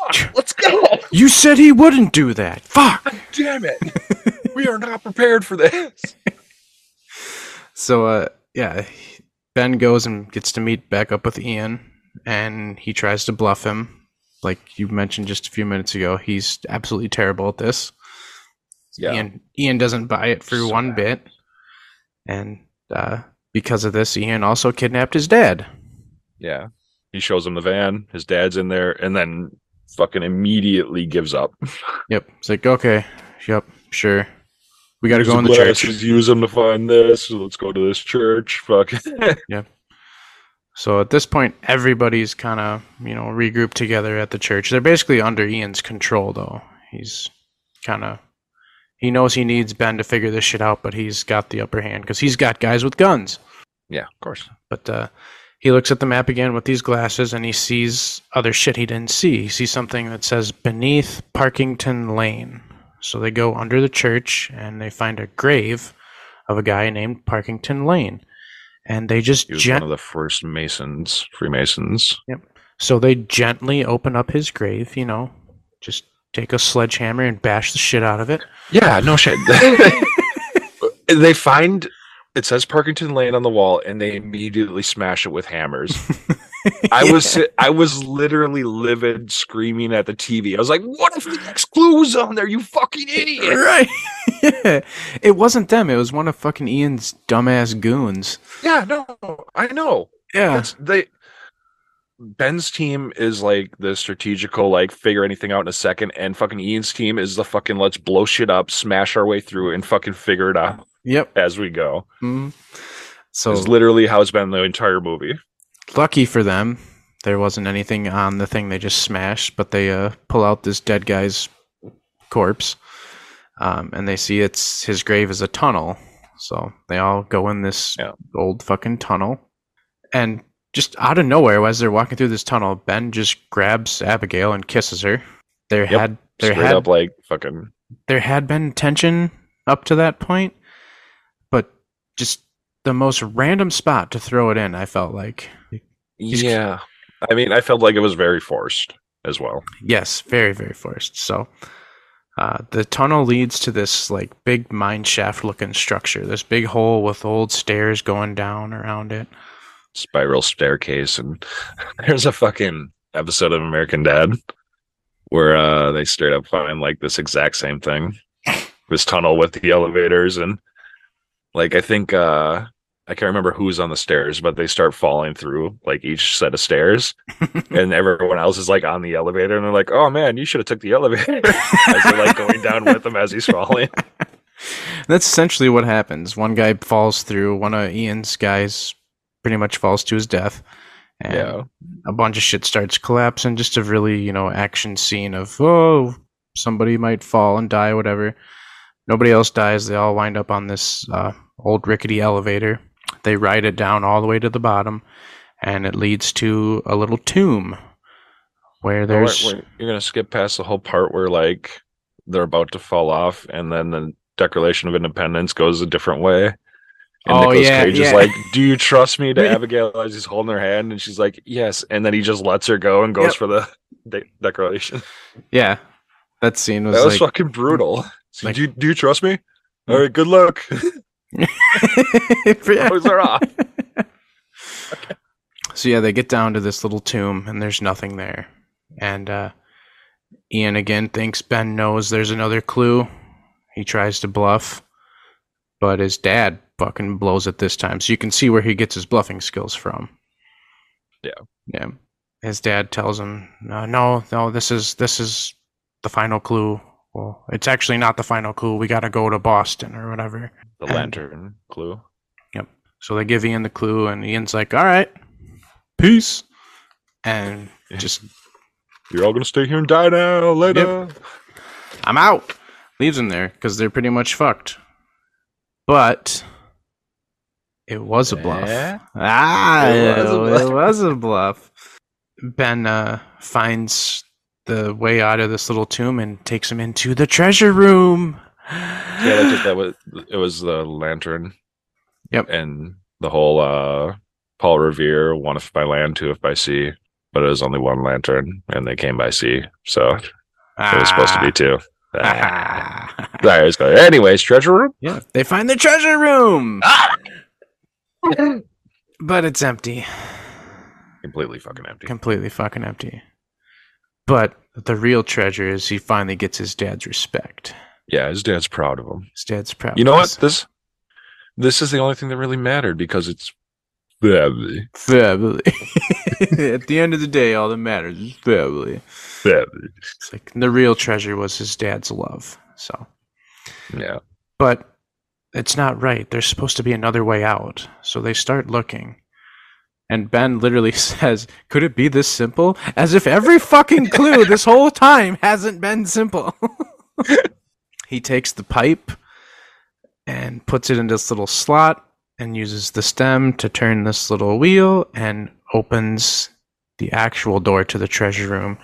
Fuck, let's go! You said he wouldn't do that. Fuck. Damn it! we are not prepared for this." So, uh, yeah, Ben goes and gets to meet back up with Ian, and he tries to bluff him. Like you mentioned just a few minutes ago, he's absolutely terrible at this. Yeah, Ian Ian doesn't buy it for So one bad. bit, and uh, because of this, Ian also kidnapped his dad. yeah. He shows him the van. His dad's in there, and then fucking immediately gives up. Yep, it's like okay, yep, sure, we got to go in the church. Use them to find this. Let's go to this church. Fuck. Yeah. So at this point, everybody's kind of you know regrouped together at the church. They're basically under Ian's control, though. He's kind of he knows he needs Ben to figure this shit out, but he's got the upper hand because he's got guys with guns. yeah, of course. But uh, he looks at the map again with these glasses, and he sees other shit he didn't see. He sees something that says beneath Parkington Lane. So they go under the church and they find a grave of a guy named Parkington Lane, and they just He was gen- one of the first Masons, Freemasons. Yep. So they gently open up his grave, you know, just take a sledgehammer and bash the shit out of it. Yeah, no shit. they find it says Parkington Lane on the wall, and they immediately smash it with hammers. I was I was literally livid, screaming at the TV. I was like, "What if the next clue was on there? You fucking idiot!" right. yeah. It wasn't them. It was one of fucking Ian's dumbass goons. Yeah, no, I know. Yeah. That's they. Ben's team is like the strategical, like figure anything out in a second, and fucking Ian's team is the fucking let's blow shit up, smash our way through, and fucking figure it out Yep. as we go. Mhm. So It's literally how it's been the entire movie. lucky for them, there wasn't anything on the thing they just smashed, but they uh, pull out this dead guy's corpse, um, and they see it's his grave is a tunnel. So they all go in this Yeah. old fucking tunnel, and just out of nowhere, as they're walking through this tunnel, Ben just grabs Abigail and kisses her. There Yep. had there Straight had up, like fucking. there had been tension up to that point, but just the most random spot to throw it in. I felt like He's- Yeah, I mean, I felt like it was very forced as well. Yes, very, very forced. So uh, the tunnel leads to this like big mine shaft looking structure. This big hole with old stairs going down around it. Spiral staircase, and there's a fucking episode of American Dad where uh they straight up find like this exact same thing, this tunnel with the elevators, and like I think uh I can't remember who's on the stairs, but they start falling through like each set of stairs, and everyone else is like on the elevator, and they're like, "Oh man, you should have took the elevator." as they're like going down with him as he's falling. That's essentially what happens. One guy falls through. One of Ian's guys pretty much falls to his death. And Yeah, a bunch of shit starts collapsing. Just a really, you know, action scene of, oh, somebody might fall and die, whatever. Nobody else dies. They all wind up on this uh, old rickety elevator. They ride it down all the way to the bottom, and it leads to a little tomb where there's you're gonna skip past the whole part where like they're about to fall off, and then the Declaration of Independence goes a different way. And Oh, Nicolas yeah, Cage yeah. is like, "Do you trust me?" To Abigail as he's holding her hand, and she's like, "Yes." And then he just lets her go and goes Yep. for the de- Declaration. yeah, that scene was That was like fucking brutal. So, like- do you do you trust me? All right, good luck. Close her off. So yeah, they get down to this little tomb and there's nothing there. And uh Ian again thinks Ben knows there's another clue. He tries to bluff, but his dad fucking blows it this time. So you can see where he gets his bluffing skills from. Yeah. Yeah. His dad tells him, "No, no, no, this is this is the final clue." Well, it's actually not the final clue. We got to go to Boston or whatever. The And- lantern clue. Yep. So they give Ian the clue, and Ian's like, "All right, peace," and just You're all gonna stay here and die now. Later. I'm out. Leaves him there because they're pretty much fucked. But it was a bluff. Yeah? Ah, It it was a was, bluff. a bluff. Ben uh, finds the way out of this little tomb and takes him into the treasure room. Yeah, I took that was it was the lantern. Yep. And the whole uh Paul Revere, one if by land, two if by sea. But it was only one lantern and they came by sea. So it was supposed to be two. Ah. Ah. It's going. Anyways, treasure room? yeah, they find the treasure room, but it's empty. Completely fucking empty. completely fucking empty. But the real treasure is he finally gets his dad's respect. Yeah, his dad's proud of him. His dad's proud. You know what? his This this is the only thing that really mattered because it's family. Family. At the end of the day, all that matters is family. Family. It's like the real treasure was his dad's love. So, Yeah. but it's not right. There's supposed to be another way out. So they start looking. And Ben literally says, Could it be this simple? As if every fucking clue this whole time hasn't been simple. he takes the pipe and puts it in this little slot and uses the stem to turn this little wheel and opens the actual door to the treasure room.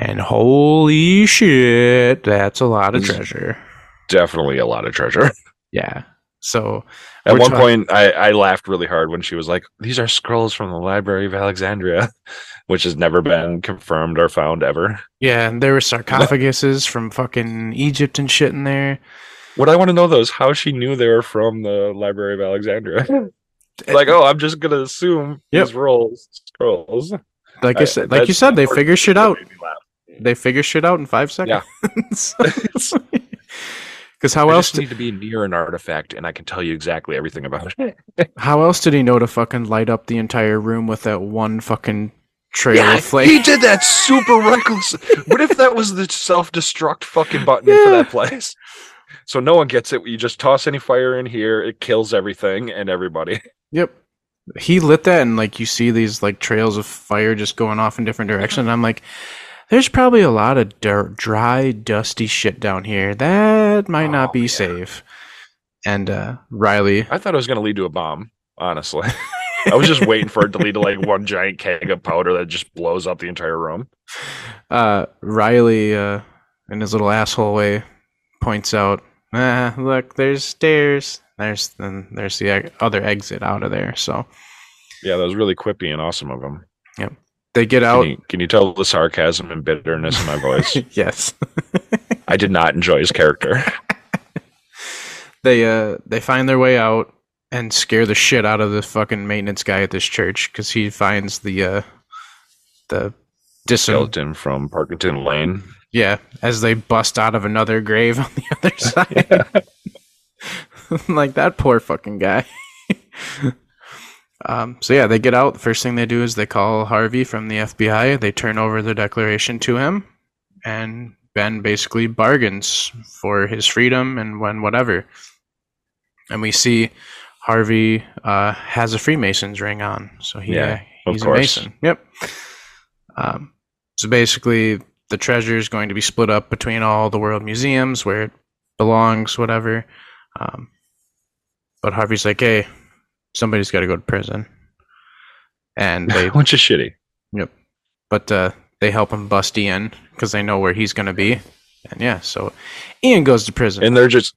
And holy shit, that's a lot of treasure. Definitely a lot of treasure. Yeah. So At one point, I, I laughed really hard when she was like, "These are scrolls from the Library of Alexandria," which has never been confirmed or found ever. Yeah, and there were sarcophaguses from fucking Egypt and shit in there. What I want to know though is how she knew they were from the Library of Alexandria. like, oh, I'm just gonna assume Yep. these rolls scrolls. like I, I- said, like you said, they figure shit out. made me laugh. They figure shit out in five seconds. Because how I else? just Did, need to be near an artifact, and I can tell you exactly everything about it. how else did he know to fucking light up the entire room with that one fucking trailer of flame? he did that super reckless. What if that was the self-destruct fucking button for that place? So no one gets it. You just toss any fire in here, it kills everything and everybody. Yep. He lit that, and like you see these like trails of fire just going off in different directions. And I'm like, there's probably a lot of dirt, dry, dusty shit down here. That might not Oh, be yeah. safe. And uh Riley, I thought it was going to lead to a bomb. Honestly, I was just waiting for it to lead to like one giant keg of powder that just blows up the entire room. uh Riley, uh, in his little asshole way, points out, ah, look, there's stairs. There's then there's the other exit out of there. So Yeah, that was really quippy and awesome of him. Yep. They get Can out. you, can you tell the sarcasm and bitterness in my voice? yes. I did not enjoy his character. they uh they find their way out and scare the shit out of the fucking maintenance guy at this church because he finds the uh the dis Skeleton from Parkington Lane. yeah as they bust out of another grave on the other side like that poor fucking guy. Um so yeah they get out. The first thing they do is they call harvey from the fbi they turn over the declaration to him. And ben basically bargains for his freedom and when whatever. And we see harvey uh has a freemason's ring on. So he Yeah, uh, he's a mason. Yep. Um so basically the treasure is going to be split up between all the world museums where it belongs whatever. Um but harvey's like hey somebody's got to go to prison and they Which is shitty. Yep. But uh they help him bust Ian because they know where he's going to be. And yeah, so Ian goes to prison. And they're just,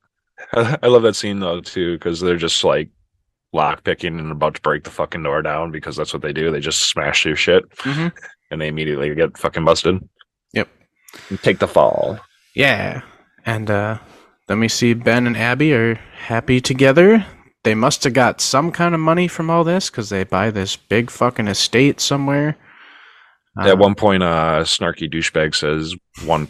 I love that scene though too, because they're just like lock picking and about to break the fucking door down because that's what they do. They just smash through shit Mhm. and they immediately get fucking busted. Yep. And take the fall. Yeah. And uh then we see Ben and Abby are happy together. They must have got some kind of money from all this because they buy this big fucking estate somewhere. At Uh, one point, uh, snarky douchebag says one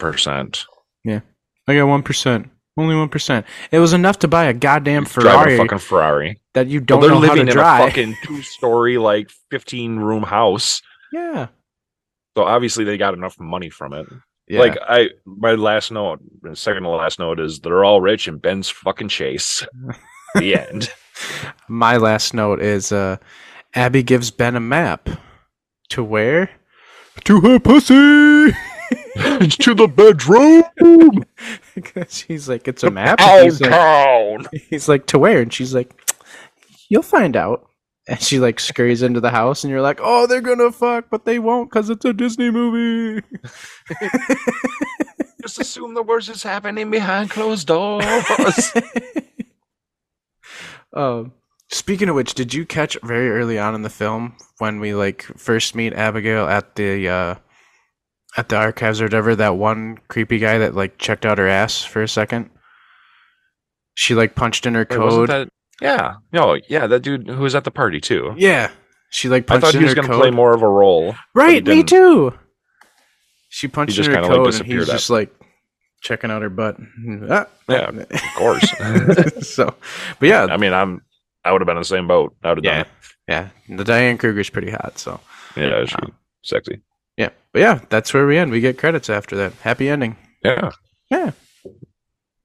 Yeah. I got one percent. Only one percent. It was enough to buy a goddamn Ferrari a fucking Ferrari. that you don't they're know how living to in drive. a fucking two-story, like fifteen-room house. yeah. So obviously they got enough money from it. Yeah. Like I, my last note, second to last note is they're all rich and Ben's fucking Chase. the end. My last note is uh, Abby gives Ben a map. To where? To her pussy! It's to the bedroom. she's like, it's a map? He's, like, he's like, to where? And she's like, you'll find out. And she like scurries into the house, and you're like, oh, they're gonna fuck, but they won't because it's a Disney movie. Just assume the worst is happening behind closed doors. Um, speaking of which, did you catch very early on in the film when we like first meet Abigail at the uh, at the archives or whatever? That one creepy guy that like checked out her ass for a second. She like punched in her Wait, wasn't code. Yeah. No, yeah, that dude who was at the party too. Yeah, she like I thought he was going to code. play more of a role. right, me too. She punched in her kinda, like, code, and he's just like checking out her butt. Ah. Yeah, of course. so, but yeah, I mean, I'm. I would have been in the same boat. I would have yeah, done yeah. The Diane Kruger's pretty hot, so. Yeah, she, Um, sexy. Yeah, but yeah, that's where we end. We get credits after that. Happy ending. Yeah, Yeah,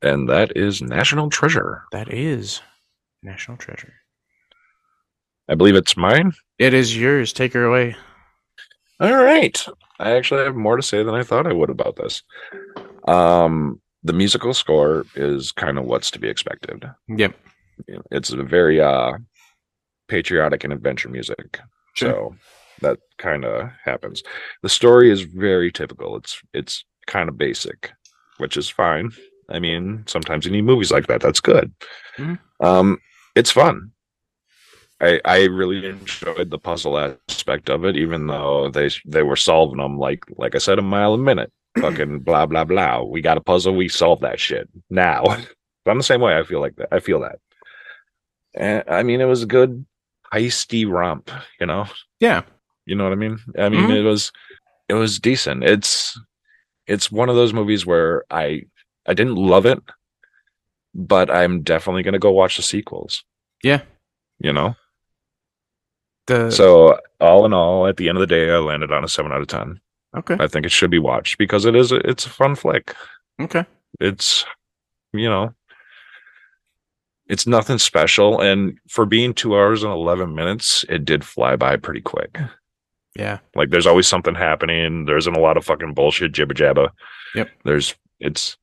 and that is National Treasure. that is national treasure. I believe it's mine. It is yours. Take her away. All right. I actually have more to say than I thought I would about this. Um, the musical score is kind of what's to be expected. Yep. It's a very uh patriotic and adventure music. Sure. So that kind of happens. The story is very typical. It's it's kind of basic, which is fine. I mean, sometimes you need movies like that. That's good. Mhm. Um, it's fun. I I really enjoyed the puzzle aspect of it, even though they they were solving them like like I said a mile a minute. Fucking blah blah blah. We got a puzzle. We solved that shit now. I'm the same way. I feel like that. I feel that. And I mean, it was a good heisty romp. You know. Yeah. You know what I mean? I mean, Mhm. it was it was decent. It's it's one of those movies where I I didn't love it, but I'm definitely gonna go watch the sequels. Yeah. You know. The So all in all, at the end of the day, I landed on a seven out of ten. okay. I think it should be watched because it is a, it's a fun flick. Okay. It's you know it's nothing special and for being two hours and 11 minutes it did fly by pretty quick Yeah. Like there's always something happening. There isn't a lot of fucking bullshit jibber jabber. Yep. There's it's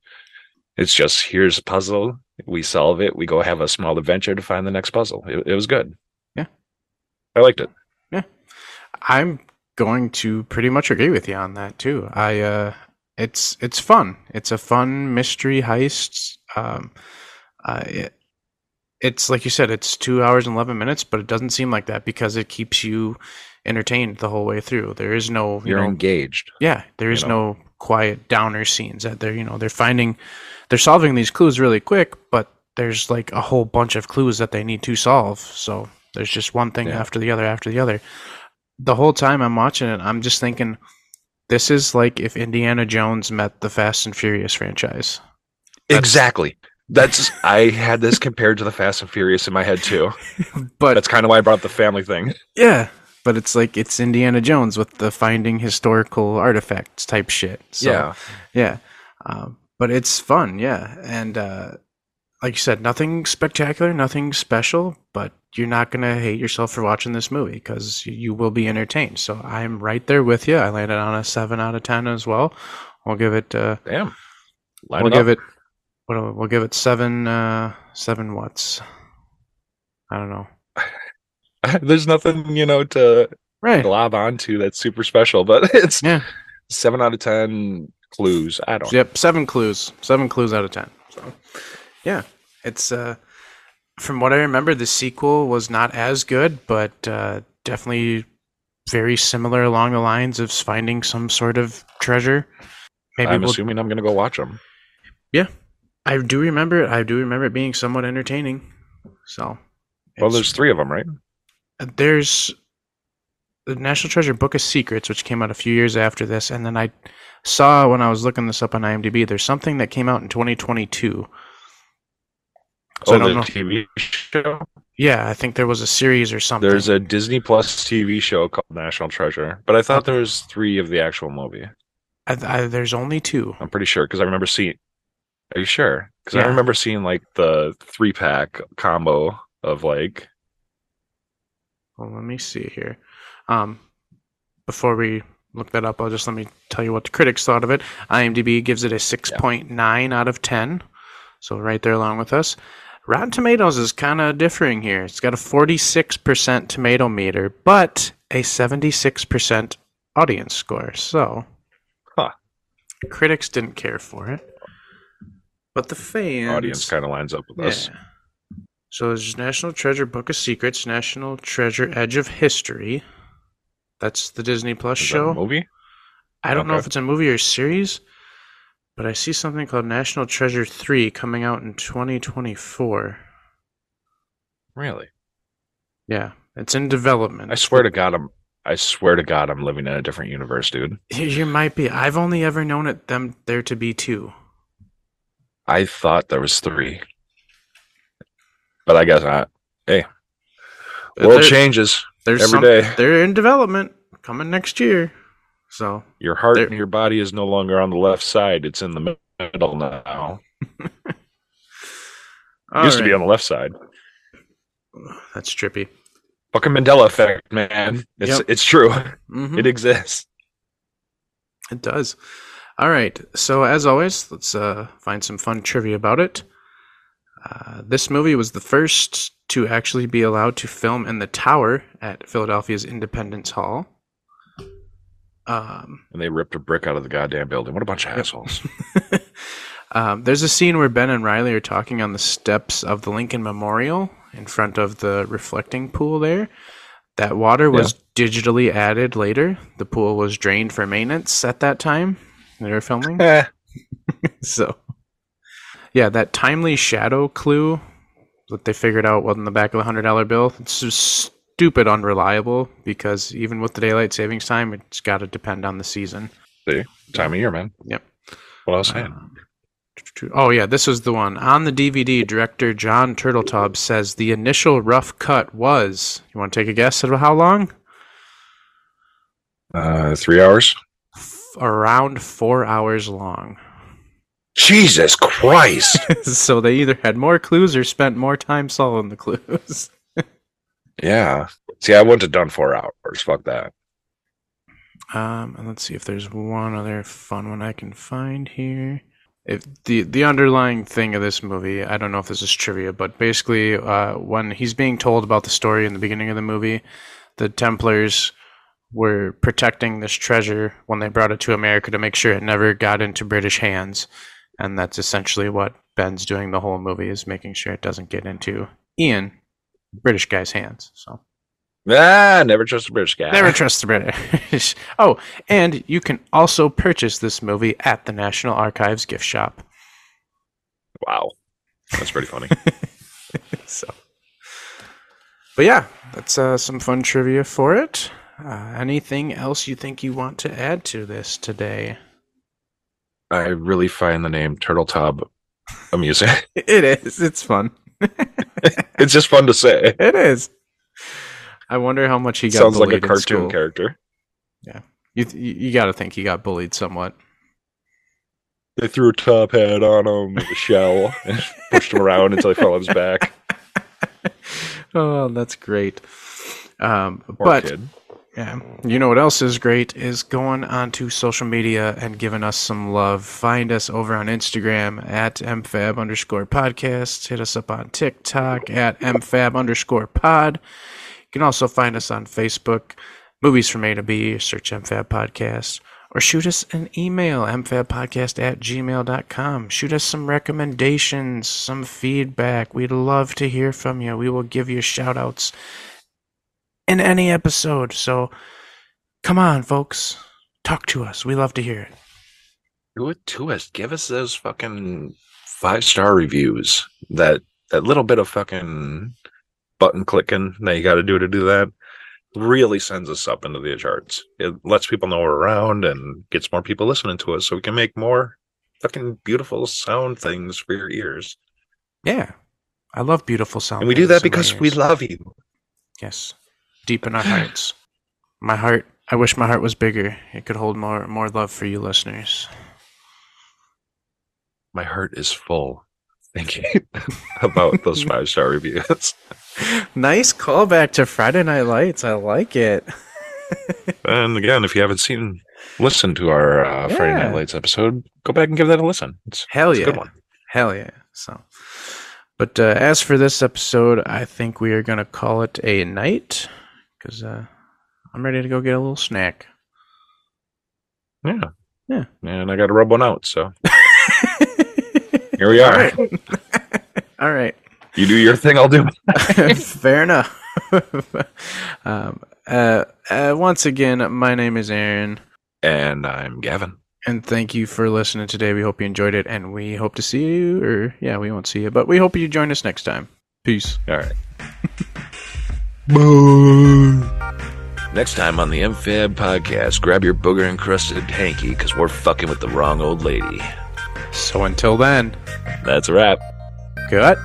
it's just here's a puzzle. We solve it. We go have a small adventure to find the next puzzle. It, it was good. Yeah. I liked it. Yeah, I'm going to pretty much agree with you on that too. I uh it's it's fun. It's a fun mystery heist. Um uh, it, it's like you said it's 2 hours and 11 minutes, but it doesn't seem like that because it keeps you entertained the whole way through. There is no, you You're know, engaged. yeah, there is you know. no quiet downer scenes that they're, you know, they're finding they're solving these clues really quick, but there's like a whole bunch of clues that they need to solve. So there's just one thing Yeah. after the other after the other. The whole time I'm watching it, I'm just thinking this is like if Indiana Jones met the Fast and Furious franchise. That's- Exactly. That's I had this compared to the Fast and Furious in my head too. But That's kind of why I brought up the family thing. yeah, but it's like it's Indiana Jones with the finding historical artifacts type shit. So, yeah. Yeah. Um, but it's fun, yeah. And uh, like you said, nothing spectacular, nothing special, but you're not going to hate yourself for watching this movie because you, will be entertained. So I'm right there with you. I landed on a 7 out of 10 as well. We'll give it, uh, Damn. Line we'll it give up. it, what, we'll give it 7, uh, 7 what's? I don't know. There's nothing, you know, to Right. glob onto that's super special, but it's Yeah. seven out of ten clues. I don't. Yep, seven clues. Seven clues out of ten. So, yeah, it's uh, from what I remember, the sequel was not as good, but uh, definitely very similar along the lines of finding some sort of treasure. Maybe I'm we'll, assuming I'm gonna go watch them. Yeah, I do remember. it. I do remember it being somewhat entertaining. So, Well, there's three of them, right? There's the National Treasure Book of Secrets, which came out a few years after this, and then I saw when I was looking this up on IMDb, there's something that came out in 2022. So I oh, the know. TV show. Yeah, I think there was a series or something. There's a Disney Plus TV show called National Treasure, but I thought uh, there was three of the actual movie. I, I, there's only two. I'm pretty sure because I remember seeing. Are you sure? Because Yeah. I remember seeing like the three pack combo of like. Well, let me see here. Um, before we look that up, I'll just let me tell you what the critics thought of it. IMDb gives it a 6.9 out of 10. So right there along with us. Rotten Tomatoes is kind of differing here. It's got a 46% tomato meter, but a 76% audience score. So, Huh. critics didn't care for it. But the fans Audience kind of lines up with us. So there's National Treasure Book of Secrets, National Treasure Edge of History. That's the Disney Plus Is that a show. movie? I don't know if it's a movie or a series, but I see something called National Treasure 3 coming out in 2024. Really? Yeah, it's in development. I swear to God, I'm. I swear to God, I'm living in a different universe, dude. You might be. I've only ever known it them there to be two. I thought there was three, but I guess not. Hey, world There- changes There's every some, day. They're in development, coming next year. So Your heart and your body is no longer on the left side; it's in the middle now. It used to be on the left side. That's trippy. Fucking Mandela effect, man. It's Yep. it's true. Mhm. It exists. It does. All right. So as always, let's uh, find some fun trivia about it. Uh, this movie was the first to actually be allowed to film in the tower at Philadelphia's Independence Hall. Um, And they ripped a brick out of the goddamn building. What a bunch of assholes. um, there's a scene where Ben and Riley are talking on the steps of the Lincoln Memorial in front of the reflecting pool there. That water was digitally added later. The pool was drained for maintenance at that time. They were filming. So yeah that timely shadow clue that they figured out was in the back of the hundred dollar bill it's just stupid unreliable because even with the daylight savings time it's got to depend on the season See, time of year, man. Yep. What I was saying. Um, oh yeah this was the one on the dvd director jon turteltaub says the initial rough cut was you want to take a guess at how long Uh, three hours. F- around four hours long Jesus Christ. so they either had more clues or spent more time solving the clues yeah. See, I wouldn't have done four hours. Fuck that. Um, and let's see if there's one other fun one I can find here. If the the underlying thing of this movie, I don't know if this is trivia, but basically, uh, when he's being told about the story in the beginning of the movie, the Templars were protecting this treasure when they brought it to America to make sure it never got into British hands, and that's essentially what Ben's doing the whole movie is making sure it doesn't get into Ian, British guy's hands. So. Ah, never trust a British guy. Never trust the British. oh, and you can also purchase this movie at the National Archives gift shop. Wow. That's pretty funny. So, but yeah, that's uh, some fun trivia for it. Uh, anything else you think you want to add to this today? I really find the name Turtle Tub amusing. It is. It's fun. it's just fun to say. It is. I wonder how much he got. Sounds like a cartoon character. You th- you got to think he got bullied somewhat. They threw a top hat on him with a shell and pushed him around until he fell on his back. Oh, that's great. Um, Poor but kid. Yeah. You know what else is great is going onto social media and giving us some love. Find us over on Instagram at mfab underscore podcast. Hit us up on TikTok at mfab underscore pod. You can also find us on Facebook, Movies from A to B, search mfab podcast, or shoot us an email, mfabpodcast at gmail.com. Shoot us some recommendations, some feedback. We'd love to hear from you. We will give you shout outs in any episode. So come on, folks. Talk to us. We love to hear it. Do it to us. Give us those fucking five star reviews. That that little bit of fucking button clicking that you got to do to do that really sends us up into the charts. It lets people know we're around and gets more people listening to us, so we can make more fucking beautiful sound things for your ears. Yeah. I love beautiful sound. And we do that because we love you. Yes. Deep in our hearts. My heart I wish my heart was bigger. It could hold more more love for you listeners. My heart is full thinking about those five star reviews. Nice callback to Friday Night Lights. I like it. And again, if you haven't seen, listen to our uh, Friday Night Lights episode, go back and give that a listen. It's, Hell it's yeah. a good one. Hell yeah. So but uh, as for this episode, I think we are going to call it a night cuz uh, I'm ready to go get a little snack. Yeah. Yeah. And I got to rub one out. So here we are. All right. You do your thing, I'll do. Fair enough. um, uh, uh, once again, my name is Aaron, And I'm Gavin. and thank you for listening today. We hope you enjoyed it, and we hope to see you, or yeah, we won't see you, but we hope you join us next time. Peace. All right. Next time on the MFAB podcast, grab your booger encrusted hanky because we're fucking with the wrong old lady. So until then, That's a wrap. good.